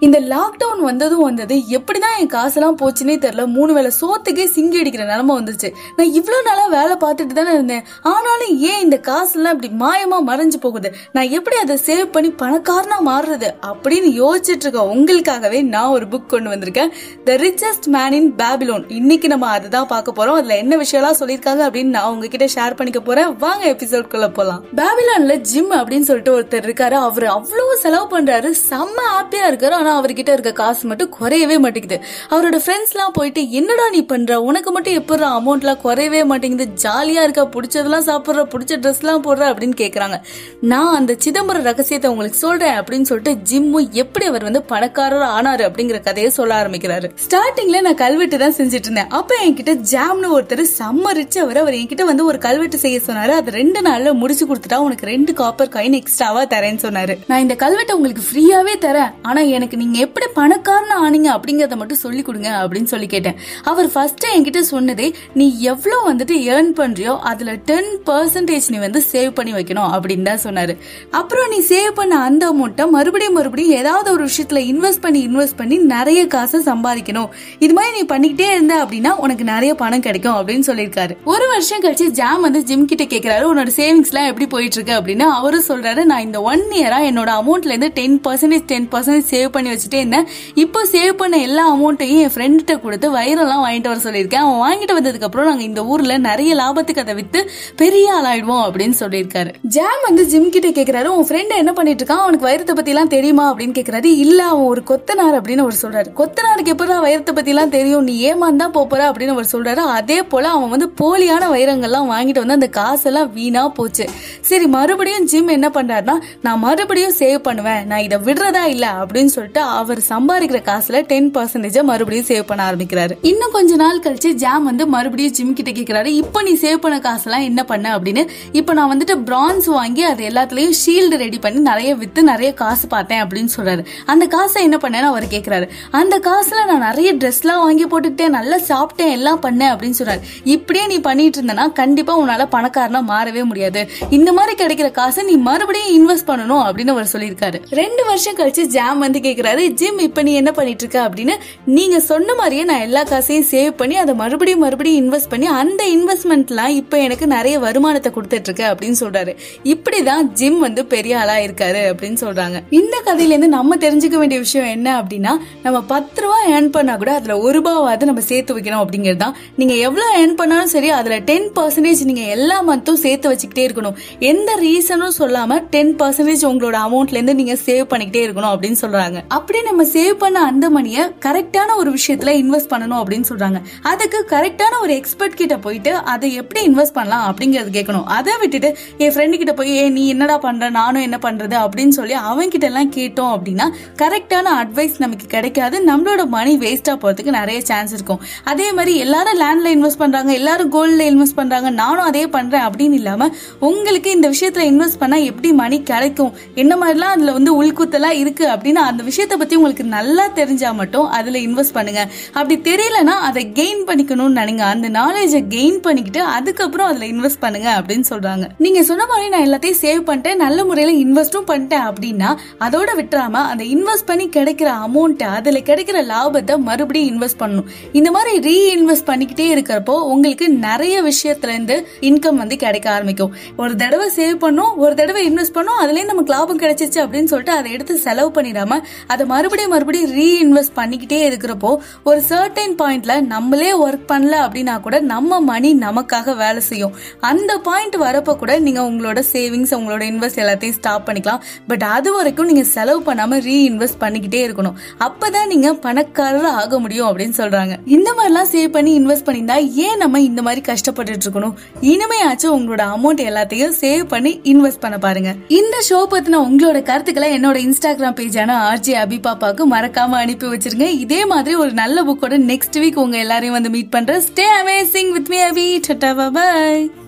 இந்த லாக்டவுன் வந்ததும் வந்தது எப்படிதான் என் காசெல்லாம் போச்சுன்னே தெரியல. மூணு வேளை சோத்துக்கே சிங்கி அடிக்கிற நிலமை வந்துச்சு நான் இவ்வளவு நாளா வேலை பார்த்துட்டு தானே இருந்தேன். ஆனாலும் ஏன் இந்த காசெல்லாம் இப்படி மாயமா மறைஞ்சு போகுது? நான் எப்படி அதை சேவ் பண்ணி பணக்காரனா மாறுறது? அப்படின்னு யோசிச்சுட்டு இருக்க உங்களுக்காகவே நான் ஒரு புக் கொண்டு வந்திருக்கேன். The richest man in Babylon இன்னைக்கு நம்ம அதை தான் பார்க்க போறோம். அதுல என்ன விஷயம்லாம் சொல்லியிருக்காங்க அப்படின்னு நான் உங்ககிட்ட ஷேர் பண்ணிக்க போறேன். வாங்க எபிசோட்குள்ள போலாம். பேபிலோன்ல ஜிம் அப்படின்னு சொல்லிட்டு ஒருத்தர் இருக்காரு. அவர் அவ்வளவு செலவு பண்றாரு. செம்ம ஹாப்பியா இருக்காரு. ஆனா அவர்கிட்ட இருக்க காசு மட்டும் குறையவே மாட்டேங்குது. அவரோட ஃப்ரெண்ட்ஸ்லாம் போயிட்டு என்னடா நீ பண்ற? உனக்கு மட்டும் எப்படி அமௌண்ட்லாம் குறையவே மாட்டேங்குது? ஜாலியா இருக்கா? பிடிச்சதெல்லாம் சாப்பிட்ற? பிடிச்ச ட்ரெஸ்லாம் போடுற? அப்படின்னு கேட்குறாங்க நான் அந்த சிதம்பரம் ரகசியத்தை உங்களுக்கு சொல்றேன் அப்படின்னு சொல்லிட்டு ஜிம்மு எப்படி அவர் வந்து பணக்காரர் ஆனாரு அப்படிங்கிற கதையை சொல்ல ஆரம்பிக்கிறாரு. ஸ்டார்டிங்ல நான் கல்வெட்டு தான் செஞ்சுட்டு இருந்தேன். அப்ப என்கிட்ட ஜாம்னு ஒருத்தர் செம்ம அவர் அவர் என்கிட்ட வந்து ஒரு கல்வெட்டு செய்ய சொன்னாரு. அது ரெண்டு நாள்ல முடிச்சு கொடுத்துட்டா உனக்கு ரெண்டு காப்பர் காயின் எக்ஸ்ட்ராவா தரேன்னு சொன்னாரு. நான் இந்த கல்வெட்டை உங்களுக்கு ஃப்ரீயாவே தரேன். ஆனா எனக்கு நீங்க எப்படி பணக்காரன ஆனீங்க அப்படிங்கறத மட்டும் சொல்லி கொடுங்க அப்படின்னு சொல்லி கேட்டேன். அவர் ஃபர்ஸ்ட் என்கிட்ட சொன்னதே நீ எவ்வளவு வந்துட்டு ஏர்ன் பண்றியோ அதுல டென் பர்சன்டேஜ் நீ வந்து சேவ் பண்ணி வைக்கணும் அப்படின்னு தான் சொன்னாரு. அப்புறம் நீ சேவ் பண்ண அந்த அமௌண்ட்டை மறுபடியும் மறுபடியும் ஏதாவது ஒரு விஷயத்துல இன்வெஸ்ட் பண்ணி இன்வெஸ்ட் பண்ணி நிறைய காசை சம்பாதிக்கணும். இது மாதிரி நீ பண்ணிக்கிட்டே இருந்த அப்படின்னா உனக்கு நிறைய பணம் கிடைக்கும் அப்படின்னு சொல்லியிருக்காரு. ஒரு வருஷம் கழிச்சு ஜாம் வந்து ஜிம் கிட்ட கேக்குறாரு உன்னோட சேவிங்ஸ் எல்லாம் எப்படி போயிட்டு இருக்கு? அப்படின்னு அவரும் சொல்றாரு நான் இந்த ஒன் இயரா என்னோட அமௌண்ட்ல இருந்து ten percentage ten percentage save பண்ணி வச்சுட்டே இருந்தேன். இப்போ சேவ் பண்ண எல்லா அமௌண்ட்டையும் என் ஃப்ரெண்ட்ட கொடுத்து வைரெல்லாம் வாங்கிட்டு வர சொல்லியிருக்கேன். அவன் வாங்கிட்டு வந்ததுக்கப்புறம் நாங்கள் இந்த ஊரில் நிறைய லாபத்துக்கு அதை விற்று பெரிய ஆளாயிடுவோம் அப்படின்னு சொல்லியிருக்காரு. ஜாம் வந்து ஜிம் கிட்ட கேட்குறாரு உன் ஃப்ரெண்டை என்ன பண்ணிட்டு இருக்கான்? அவனுக்கு வைரத்தை பற்றிலாம் தெரியுமா அப்படின்னு கேட்குறாரு இல்லை அவன் ஒரு கொத்தனார் அப்படின்னு அவர் சொல்கிறாரு கொத்தனாருக்கு எப்படா வைரத்தை பற்றிலாம் தெரியும்? நீ ஏமாந்தான் போகிற அப்படின்னு அவர் சொல்கிறாரு அதே போல் அவன் வந்து போலியான வைரங்கள்லாம் வாங்கிட்டு வந்து அந்த காசெல்லாம் வீணாக போச்சு. சரி மறுபடியும் ஜிம் என்ன பண்ணுறாருன்னா நான் மறுபடியும் சேவ் பண்ணுவேன். நான் இதை விடுறதா இல்லை அப்படின்னு சொல்லிட்டு அவர் சம்பாதிக்கிற காசுல டென் பர்சன்டேஜ் மறுபடியும் சேவ் பண்ண ஆரம்பிக்கிறாரு. இன்னும் கொஞ்ச நாள் கழிச்சு ஜாம் வந்து மறுபடியும் ஜிம் கிட்ட கேக்குறாரு. இப்போ நீ சேவ் பண்ண காசெல்லாம் என்ன பண்ண அப்படின்னு. இப்போ நான் வந்துட்டு பிரான்ஸ் வாங்கி அது எல்லாத்துலயும் ஷீல்டு ரெடி பண்ணி நிறைய வித்து நிறைய காசு பார்த்தேன் அப்படின்னு சொல்றாரு. அந்த காசை என்ன பண்ணேன்னு அவர் கேக்குறாரு. அந்த காசுல நான் நிறைய ட்ரெஸ்லாம் வாங்கி போட்டுக்கிட்டேன் நல்லா சாப்பிட்டேன் எல்லாம் பண்ணேன் அப்படின்னு சொல்றாரு. இப்படியே நீ பண்ணிட்டு இருந்தனா கண்டிப்பா உன்னால பணக்காரனா மாறவே முடியாது. இந்த மாதிரி கிடைக்கிற காசை நீ மறுபடியும் இன்வெஸ்ட் பண்ணணும் அப்படின்னு அவர் சொல்லியிருக்காரு. ரெண்டு வருஷம் கழிச்சு ஜாம் வந்து கேக்குறாரு ஜிம் இப்ப நீ என்ன பண்ணிட்டு இருக்க அப்படின்னு நீங்க சொன்ன மாதிரியே நான் எல்லா காசையும் சேவ் பண்ணி அதை மறுபடியும் மறுபடியும் இன்வெஸ்ட் பண்ணி அந்த இன்வெஸ்ட்மெண்ட்லாம் இப்போ எனக்கு நிறைய வருமானத்தை கொடுத்துட்டு இருக்கு அப்படின்னு சொல்றாரு. இப்படிதான் ஜிம் வந்து பெரிய ஆளா இருக்காரு அப்படின்னு சொல்றாங்க. இந்த கதையில இருந்து நம்ம தெரிஞ்சுக்க வேண்டிய விஷயம் என்ன அப்படின்னா நம்ம பத்து ரூபா ஏர்ன் பண்ணா கூட அதுல ஒரு ரூபாவாவது நம்ம சேர்த்து வைக்கணும் அப்படிங்கிறது தான் நீங்க எவ்வளவு ஏர்ன் பண்ணாலும் சரி அதுல டென் பர்சன்டேஜ் நீங்க எல்லா மந்த்தும் சேர்த்து வச்சுக்கிட்டே இருக்கணும். எந்த ரீசனும் சொல்லாம டென் பர்சன்டேஜ் உங்களோட அமௌண்ட்ல இருந்து நீங்க சேவ் பண்ணிக்கிட்டே இருக்கணும் அப்படின்னு சொல்றாங்க. அப்படி நம்ம சேவ் பண்ண அந்த மணியை கரெக்டான ஒரு விஷயத்துல இன்வெஸ்ட் பண்ணணும் அப்படின்னு சொல்றாங்க. அதுக்கு கரெக்டான ஒரு எக்ஸ்பர்ட் கிட்ட போயிட்டு அதை எப்படி இன்வெஸ்ட் பண்ணலாம் அப்படிங்கறது கேட்கணும். அதை விட்டுட்டு என் ஃப்ரெண்டு கிட்ட போய் ஏ நீ என்னடா பண்ற? நானும் என்ன பண்றது? அப்படின்னு சொல்லி அவங்க கிட்ட எல்லாம் கேட்டோம் அப்படின்னா கரெக்டான அட்வைஸ் நமக்கு கிடைக்காது. நம்மளோட மணி வேஸ்டா போறதுக்கு நிறைய சான்ஸ் இருக்கும். அதே மாதிரி எல்லாரும் லேண்ட்ல இன்வெஸ்ட் பண்றாங்க எல்லாரும் கோல்ட்ல இன்வெஸ்ட் பண்றாங்க நானும் அதே பண்றேன் அப்படின்னு இல்லாம உங்களுக்கு இந்த விஷயத்துல இன்வெஸ்ட் பண்ணா எப்படி மணி கிடைக்கும்? என்ன மாதிரிலாம் அதுல வந்து உள்குத்தலா இருக்கு அப்படின்னு அந்த விஷயத்த பத்தி உங்களுக்கு நல்லா தெரிஞ்சா மட்டும் அதுல இன்வெஸ்ட் பண்ணுங்க. அப்படி தெரியலனா அதை கெயின் பண்ணிக்கணும்னு நினைங்க. அந்த நாலேஜை கெயின் பண்ணிக்கிட்டு அதுக்கப்புறம் அதுல இன்வெஸ்ட் பண்ணுங்க அப்படின்னு சொல்றாங்க. நீங்க சொன்ன மாதிரி நான் எல்லாத்தையும் சேவ் பண்ணிட்டேன் நல்ல முறையில இன்வெஸ்டும் பண்ணிட்டேன் அப்படின்னா அதோட விட்டுறாம அந்த இன்வெஸ்ட் பண்ணி கிடைக்கிற அமௌண்ட் அதுல கிடைக்கிற லாபத்தை மறுபடியும் இன்வெஸ்ட் பண்ணணும். இந்த மாதிரி ரீ இன்வெஸ்ட் பண்ணிக்கிட்டே இருக்கிறப்போ உங்களுக்கு நிறைய விஷயத்துல இருந்து இன்கம் வந்து கிடைக்க ஆரம்பிக்கும். ஒரு தடவை சேவ் பண்ணும் ஒரு தடவை இன்வெஸ்ட் பண்ணோம் அதுலேயும் நமக்கு லாபம் கிடைச்சிச்சு அப்படின்னு சொல்லிட்டு அதை எடுத்து செலவு பண்ணிடாம அதை மறுபடியும் மறுபடியும் ரீ இன்வெஸ்ட் பண்ணிக்கிட்டே இருக்கிறப்போ ஒரு சர்டைன் பாயிண்ட்ல நம்மளே ஒர்க் பண்ணல அப்படின்னா கூட நம்ம மணி நமக்காக வேலை செய்யும். அந்த பாயிண்ட் வரப்ப கூட நீங்க உங்களோட சேவிங்ஸ் உங்களோட இன்வெஸ்ட் எல்லாத்தையும் ஸ்டாப் பண்ணிக்கலாம். பட் அது வரைக்கும் நீங்க செலவு பண்ணாம ரீ இன்வெஸ்ட் பண்ணிக்கிட்டே இருக்கணும். அப்பதான் நீங்க பணக்காரர் ஆக முடியும் அப்படின்னு சொல்றாங்க. இந்த மாதிரிலாம் சேவ் பண்ணி இன்வெஸ்ட் பண்ணியிருந்தா ஏன் நம்ம இந்த மாதிரி கஷ்டப்பட்டுட்டு இருக்கணும்? இனிமையாச்சும் உங்களோட அமௌண்ட் எல்லாத்தையும் சேவ் பண்ணி இன்வெஸ்ட் பண்ண பாருங்க. இந்த ஷோ பத்தின உங்களோட கருத்துக்களை என்னோட இன்ஸ்டாகிராம் பேஜான ஆர்ஜி அபி பாப்பாவுக்கு மறக்காம அனுப்பி வச்சிருங்க. இதே மாதிரி ஒரு நல்ல புக்கோட நெக்ஸ்ட் வீக் உங்க எல்லாரையும் வந்து மீட் பண்றேன். Stay amazing with me Abhi tata bye